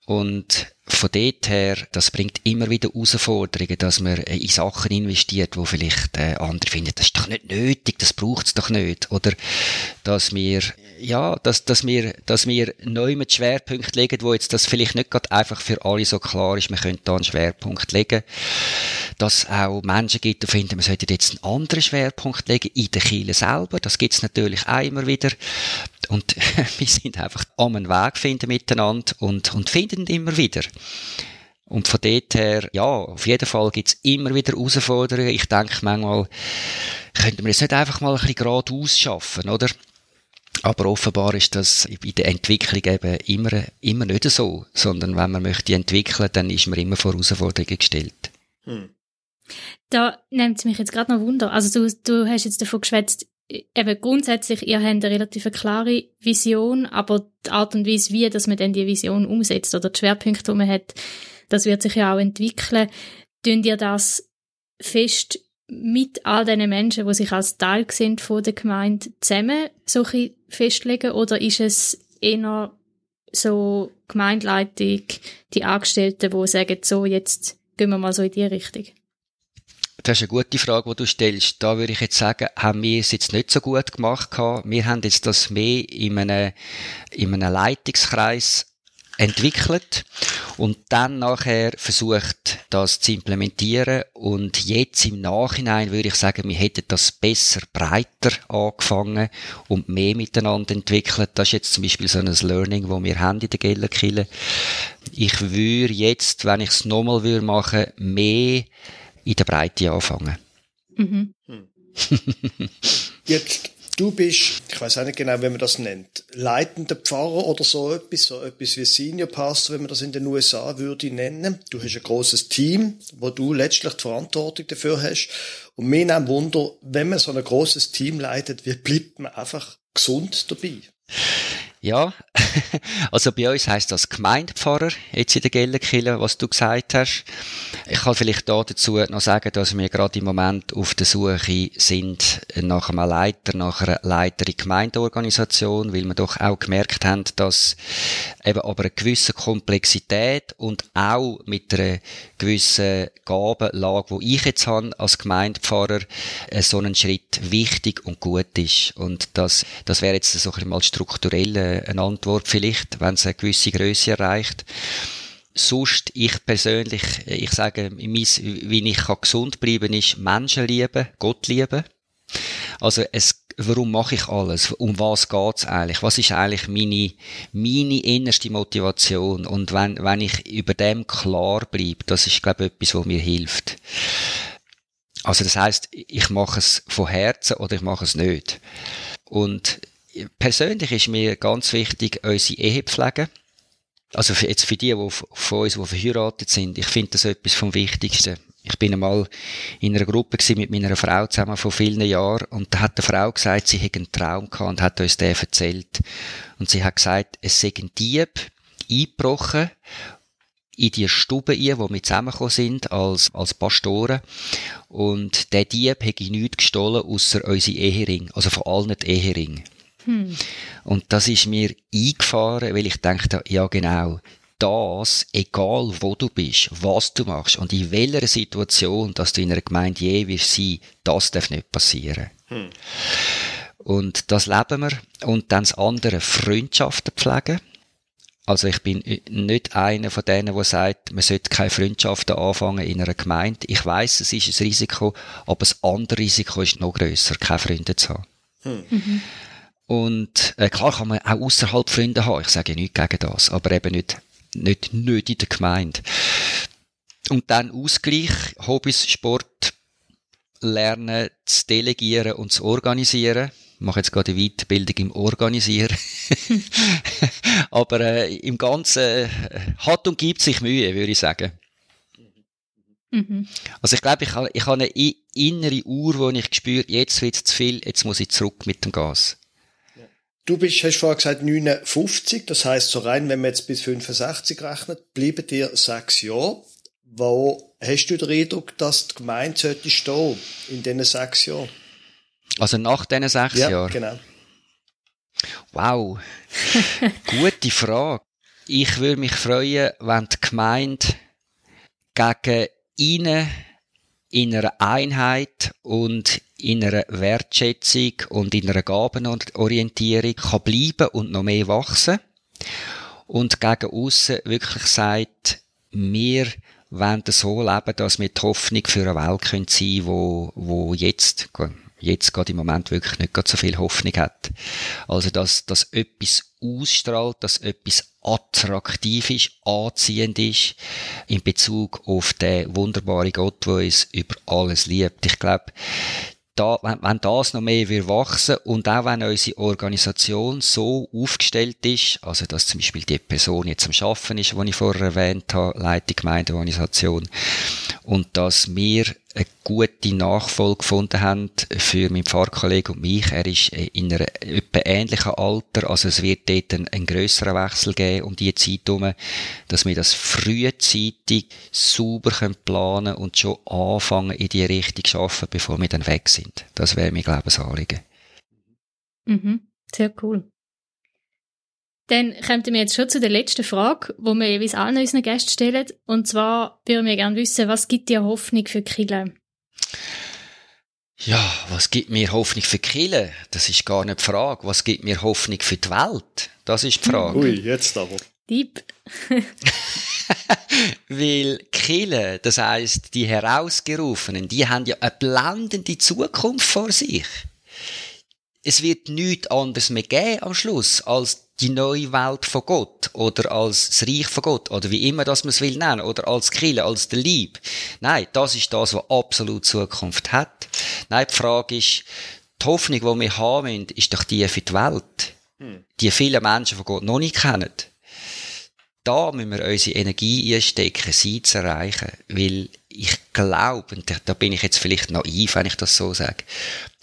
Und von dort her, das bringt immer wieder Herausforderungen, dass man äh, in Sachen investiert, wo vielleicht äh, andere finden, das ist doch nicht nötig, das braucht's doch nicht. Oder dass wir, ja, dass, dass wir, dass wir neu mit Schwerpunkt legen, wo jetzt das vielleicht nicht gerade einfach für alle so klar ist, man könnte da einen Schwerpunkt legen. Dass auch Menschen gibt, die finden, man sollte jetzt einen anderen Schwerpunkt legen, in der Kirche selber. Das gibt's natürlich auch immer wieder. Und <laughs> wir sind einfach am einen Weg finden miteinander und, und finden immer wieder. Und von dort her, ja, auf jeden Fall gibt's immer wieder Herausforderungen. Ich denke manchmal, könnten wir es nicht einfach mal ein bisschen geradeaus schaffen, oder? Aber offenbar ist das bei der Entwicklung eben immer, immer nicht so, sondern wenn man möchte entwickeln, dann ist man immer vor Herausforderungen gestellt. Hm. Da nimmt es mich jetzt gerade noch Wunder. Also du, du hast jetzt davon geschwätzt, eben grundsätzlich, ihr habt eine relativ klare Vision, aber die Art und Weise, wie dass man dann die Vision umsetzt oder die Schwerpunkte, die man hat, das wird sich ja auch entwickeln. Tun ihr das fest mit all diesen Menschen, die sich als Teil sind von der Gemeinde, zusammen solche festlegen oder ist es eher so Gemeindeleitung, die Angestellten, die sagen, so, jetzt gehen wir mal so in die Richtung? Das ist eine gute Frage, die du stellst. Da würde ich jetzt sagen, haben wir es jetzt nicht so gut gemacht Wir haben jetzt das mehr in einem, in einem Leitungskreis entwickelt und dann nachher versucht, das zu implementieren. Und jetzt im Nachhinein würde ich sagen, wir hätten das besser, breiter angefangen und mehr miteinander entwickelt. Das ist jetzt zum Beispiel so ein Learning, wo wir haben in der Gellerkille. Ich würde jetzt, wenn ich es nochmal machen würde mehr in der Breite anfangen. Mhm. Hm. Jetzt, du bist, ich weiß auch nicht genau, wie man das nennt, leitender Pfarrer oder so etwas, so etwas wie Senior Pastor, wenn man das in den USA würde nennen. Du hast ein großes Team, wo du letztlich die Verantwortung dafür hast. Und mir nimmt Wunder, wenn man so ein großes Team leitet, wie bleibt man einfach gesund dabei? Ja, <laughs> also bei uns heißt das Gemeindepfarrer, jetzt in der Gellenkille, was du gesagt hast. Ich kann vielleicht da dazu noch sagen, dass wir gerade im Moment auf der Suche sind nach einem Leiter, nach einer Leiterin Gemeindeorganisation, weil wir doch auch gemerkt haben, dass eben aber eine gewisse Komplexität und auch mit einer gewissen Gabenlage, die ich jetzt habe als Gemeindepfarrer, äh, so ein Schritt wichtig und gut ist. Und das, das wäre jetzt so ein bisschen mal strukturell äh, eine Antwort vielleicht, wenn es eine gewisse Größe erreicht. Sonst, ich persönlich, ich sage, wie ich gesund bleiben ist Menschen lieben, Gott lieben. Also es, warum mache ich alles? Um was geht's eigentlich? Was ist eigentlich meine, meine innerste Motivation? Und wenn, wenn ich über dem klar bleibe, das ist, glaube ich, etwas, was mir hilft. Also das heißt, ich mache es von Herzen oder ich mache es nicht. Und persönlich ist mir ganz wichtig, unsere Ehe pflegen. Also jetzt für die, die von uns, die verheiratet sind, ich finde das etwas vom Wichtigsten. Ich bin einmal in einer Gruppe mit meiner Frau zusammen vor vielen Jahren und da hat die Frau gesagt, sie hätte einen Traum gehabt und hat uns den erzählt. Und sie hat gesagt, es sei ein Dieb eingebrochen in die Stube ein, wo wir zusammengekommen sind als, als Pastoren. Und der Dieb hätte nichts gestohlen, außer unsere Ehering, also von allen die Ehering. Hm. Und das ist mir eingefahren, weil ich dachte, ja genau, das, egal wo du bist, was du machst und in welcher Situation, dass du in einer Gemeinde je wirst sein, das darf nicht passieren. Hm. Und das leben wir. Und dann das andere, Freundschaften pflegen. Also ich bin nicht einer von denen, der sagt, man sollte keine Freundschaften anfangen in einer Gemeinde. Ich weiß, es ist ein Risiko, aber das andere Risiko ist noch grösser, keine Freunde zu haben. Hm. Mhm. Und äh, klar kann man auch außerhalb Freunde haben. Ich sage ja nichts gegen das, aber eben nicht, nicht, nicht in der Gemeinde. Und dann Ausgleich, Hobbys, Sport, lernen zu delegieren und zu organisieren. Ich mache jetzt gerade eine Weiterbildung im Organisieren. <laughs> Aber äh, im Ganzen äh, hat und gibt sich Mühe, würde ich sagen. Mhm. Also ich glaube, ich habe, ich habe eine innere Uhr, wo ich spüre, jetzt wird es zu viel, jetzt muss ich zurück mit dem Gas. Du bist, hast vorher gesagt, 59, das heißt so rein, wenn man jetzt bis 65 rechnet, bleiben dir sechs Jahre. Wo hast du den Eindruck, dass die Gemeinde sollte stehen in diesen sechs Jahren? Also nach diesen sechs ja, Jahren? genau. Wow. <laughs> Gute Frage. Ich würde mich freuen, wenn die Gemeinde gegen ihnen in einer Einheit und in einer Wertschätzung und in einer Gabenorientierung kann bleiben und noch mehr wachsen. Und gegen aussen wirklich sagt, wir wollen so leben, dass wir die Hoffnung für eine Welt sein können, wo, wo jetzt jetzt gerade im Moment wirklich nicht so viel Hoffnung hat. Also, dass, dass etwas ausstrahlt, dass etwas attraktiv ist, anziehend ist, in Bezug auf den wunderbaren Gott, der uns über alles liebt. Ich glaube, da, wenn, wenn das noch mehr wird wachsen und auch wenn unsere Organisation so aufgestellt ist, also dass zum Beispiel die Person jetzt am Schaffen ist, die ich vorher erwähnt habe, Leitung Gemeindeorganisation, und dass wir eine gute Nachfolge gefunden haben für meinen Pfarrkollegen und mich. Er ist in einem etwa ähnlichen Alter, also es wird dort einen, einen grösseren Wechsel geben um die Zeit herum, dass wir das frühzeitig sauber planen können und schon anfangen in die Richtung zu arbeiten, bevor wir dann weg sind. Das wäre mein Glaubensanliegen. Mhm, sehr cool. Dann kommen wir jetzt schon zu der letzten Frage, wo wir jeweils allen unseren Gästen stellen. Und zwar würden wir gerne wissen, was gibt dir Hoffnung für Kille? Ja, was gibt mir Hoffnung für Kille? Das ist gar nicht die Frage. Was gibt mir Hoffnung für die Welt? Das ist die Frage. Ui, jetzt aber. Deep. <laughs> Weil Kille, das heißt die Herausgerufenen, die haben ja eine blendende Zukunft vor sich. Es wird nichts anderes mehr geben am Schluss als die neue Welt von Gott oder als das Reich von Gott oder wie immer das man es will nennen oder als Kille, als der Lieb. Nein, das ist das, was absolut Zukunft hat. Nein, die Frage ist, die Hoffnung, die wir haben ist doch die für die Welt. Hm. Die viele Menschen von Gott noch nicht kennen. Da müssen wir unsere Energie einstecken, sie zu erreichen. Weil ich glaube, und da bin ich jetzt vielleicht naiv, wenn ich das so sage,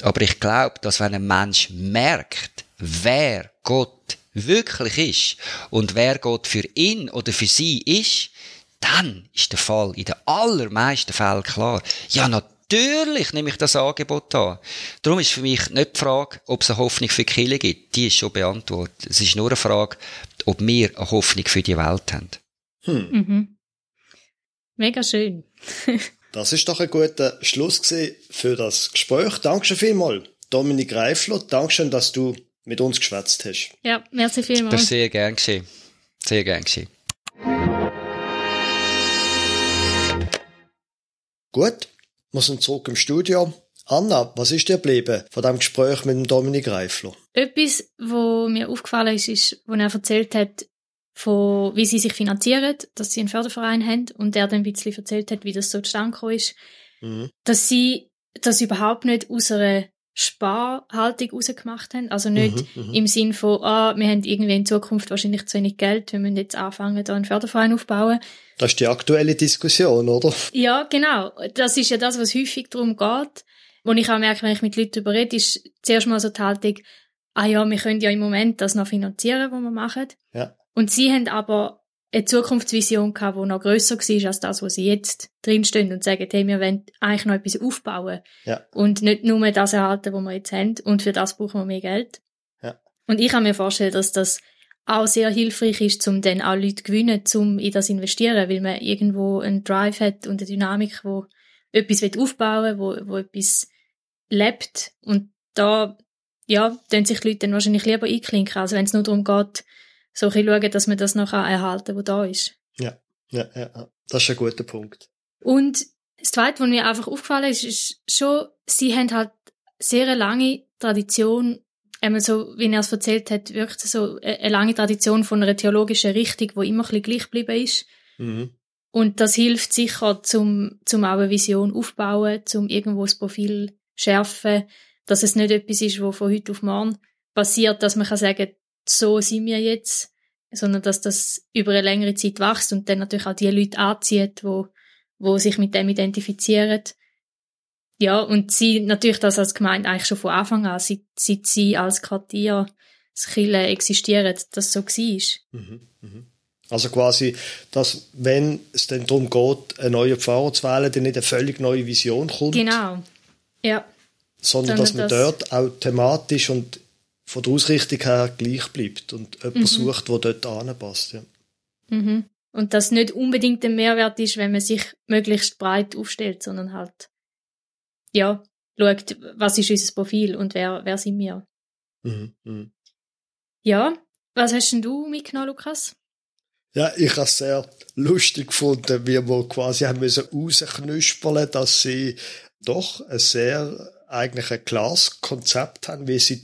aber ich glaube, dass wenn ein Mensch merkt, wer Gott wirklich ist und wer Gott für ihn oder für sie ist, dann ist der Fall in den allermeisten Fällen klar. Ja, natürlich nehme ich das Angebot an. Darum ist für mich nicht die Frage, ob es eine Hoffnung für die Kirche gibt. Die ist schon beantwortet. Es ist nur eine Frage, ob wir eine Hoffnung für die Welt haben. Hm. Mhm. Mega schön. <laughs> das ist doch ein guter Schluss für das Gespräch. Dankeschön vielmals, Dominik Reifler. Dankeschön, dass du mit uns geschwätzt hast. Ja, merci vielmals. Das ist sehr gern geschehen. Sehr gern geschehen. Gut, wir sind zurück im Studio. Anna, was ist dir geblieben von dem Gespräch mit dem Dominik Reifler? Etwas, wo mir aufgefallen ist, ist, wo er erzählt hat, von wie sie sich finanzieren, dass sie einen Förderverein haben und er dann ein bisschen erzählt hat, wie das so zustande gekommen ist, mhm. dass sie das überhaupt nicht aus einer Sparhaltung rausgemacht haben. Also nicht mhm, mhm, im Sinn von, ah, wir haben irgendwie in Zukunft wahrscheinlich zu wenig Geld, wir müssen jetzt anfangen, da einen Förderverein aufbauen. Das ist die aktuelle Diskussion, oder? Ja, genau. Das ist ja das, was häufig darum geht. Wo ich auch merke, wenn ich mit Leuten darüber rede, ist zuerst mal so die Haltung, ah ja, wir können ja im Moment das noch finanzieren, was wir machen. Ja. Und sie haben aber eine Zukunftsvision gehabt, die noch grösser war als das, wo sie jetzt drinstehen und sagen, hey, wir wollen eigentlich noch etwas aufbauen. Ja. Und nicht nur das erhalten, was wir jetzt haben. Und für das brauchen wir mehr Geld. Ja. Und ich kann mir vorstellen, dass das auch sehr hilfreich ist, um dann auch Leute zu gewinnen, um in das investieren, weil man irgendwo einen Drive hat und eine Dynamik, wo etwas aufbauen will, wo, wo etwas lebt. Und da, ja, tun sich die Leute dann wahrscheinlich lieber einklinken, als wenn es nur darum geht, so ein bisschen schauen, dass man das noch erhalten kann, was da ist. Ja, ja, ja, das ist ein guter Punkt. Und das Zweite, was mir einfach aufgefallen ist, ist schon, sie haben halt sehr eine lange Tradition, einmal so, wie er es erzählt hat, wirklich so eine lange Tradition von einer theologischen Richtung, die immer ein bisschen gleich geblieben ist. Mhm. Und das hilft sicher, zum, zum auch eine Vision aufbauen, zum irgendwo das Profil schärfen, dass es nicht etwas ist, wo von heute auf morgen passiert, dass man kann sagen, so sind wir jetzt, sondern dass das über eine längere Zeit wächst und dann natürlich auch die Leute anzieht, wo, wo sich mit dem identifizieren. Ja, und sie natürlich das als Gemeinde eigentlich schon von Anfang an, seit, seit sie als Quartier, das Chile existieren, das so war. Mhm, mh. Also quasi, dass, wenn es dann darum geht, einen neuen Pfarrer zu wählen, dann nicht eine völlig neue Vision kommt. Genau, ja. Sondern, dass man das dort auch thematisch und von der Ausrichtung her gleich bleibt und jemanden mhm. sucht, der dort anpasst. Ja. Mhm. Und das nicht unbedingt ein Mehrwert ist, wenn man sich möglichst breit aufstellt, sondern halt, ja, schaut, was ist unser Profil und wer, wer sind wir. Mhm. Mhm. Ja, was hast denn du mitgenommen, Lukas? Ja, ich habe es sehr lustig gefunden, wie wir quasi haben müssen rausknüspeln, dass sie doch ein sehr eigentlich ein klares Konzept haben, wie sie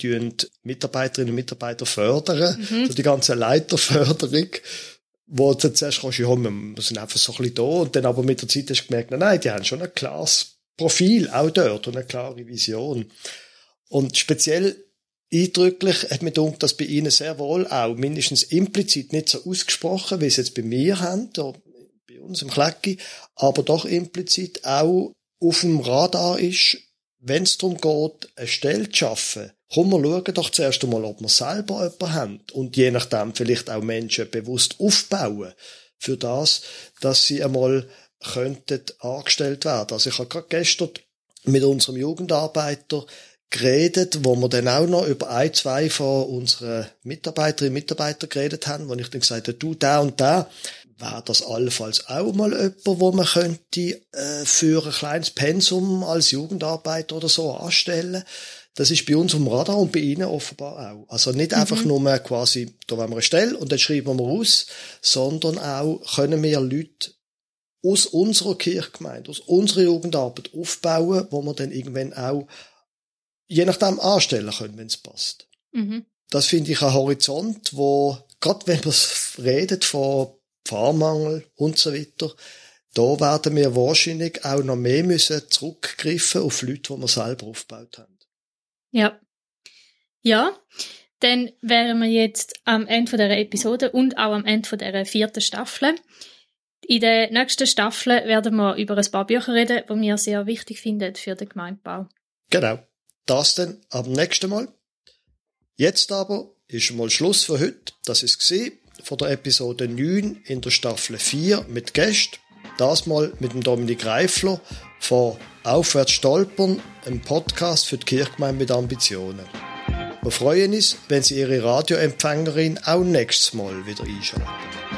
Mitarbeiterinnen und Mitarbeiter fördern, mhm. so die ganze Leiterförderung, wo du zuerst kannst, ja, wir sind einfach so ein bisschen da und dann aber mit der Zeit hast du gemerkt, nein, die haben schon ein klares Profil auch dort und eine klare Vision. Und speziell eindrücklich hat mir gedacht, dass bei ihnen sehr wohl auch mindestens implizit nicht so ausgesprochen, wie sie jetzt bei mir haben, oder bei uns im Klecki, aber doch implizit auch auf dem Radar ist, wenn es darum geht, eine Stelle zu schaffen, komm, wir schauen doch zuerst einmal, ob wir selber jemanden haben und je nachdem vielleicht auch Menschen bewusst aufbauen für das, dass sie einmal könnten angestellt werden. Also ich habe gerade gestern mit unserem Jugendarbeiter geredet, wo wir dann auch noch über ein, zwei von unseren Mitarbeiterinnen und Mitarbeitern geredet haben, wo ich dann gesagt habe, du, da und da, wäre das allenfalls auch mal jemand, wo man könnte äh, für ein kleines Pensum als Jugendarbeiter oder so anstellen. Das ist bei uns am Radar und bei Ihnen offenbar auch. Also nicht mhm. einfach nur quasi, da wollen wir eine Stelle und dann schreiben wir aus, sondern auch können wir Leute aus unserer Kirchgemeinde, aus unserer Jugendarbeit aufbauen, wo wir dann irgendwann auch je nachdem anstellen können, wenn es passt. Mhm. Das finde ich ein Horizont, wo, gerade wenn man redet von Fahrmangel und so weiter, da werden wir wahrscheinlich auch noch mehr müssen zurückgreifen auf Leute, die wir selber aufgebaut haben. Ja. Ja, dann wären wir jetzt am Ende dieser Episode und auch am Ende dieser vierten Staffel. In der nächsten Staffel werden wir über ein paar Bücher reden, die wir sehr wichtig finden für den Gemeindebau. Genau. Das dann am nächsten Mal. Jetzt aber ist mal Schluss für heute. Das ist gesehen von der Episode 9 in der Staffel 4 mit Gästen. Das mal mit dem Dominik Reifler von Aufwärts stolpern, einem Podcast für die Kirchgemeinde mit Ambitionen. Wir freuen uns, wenn Sie Ihre Radioempfängerin auch nächstes Mal wieder einschalten.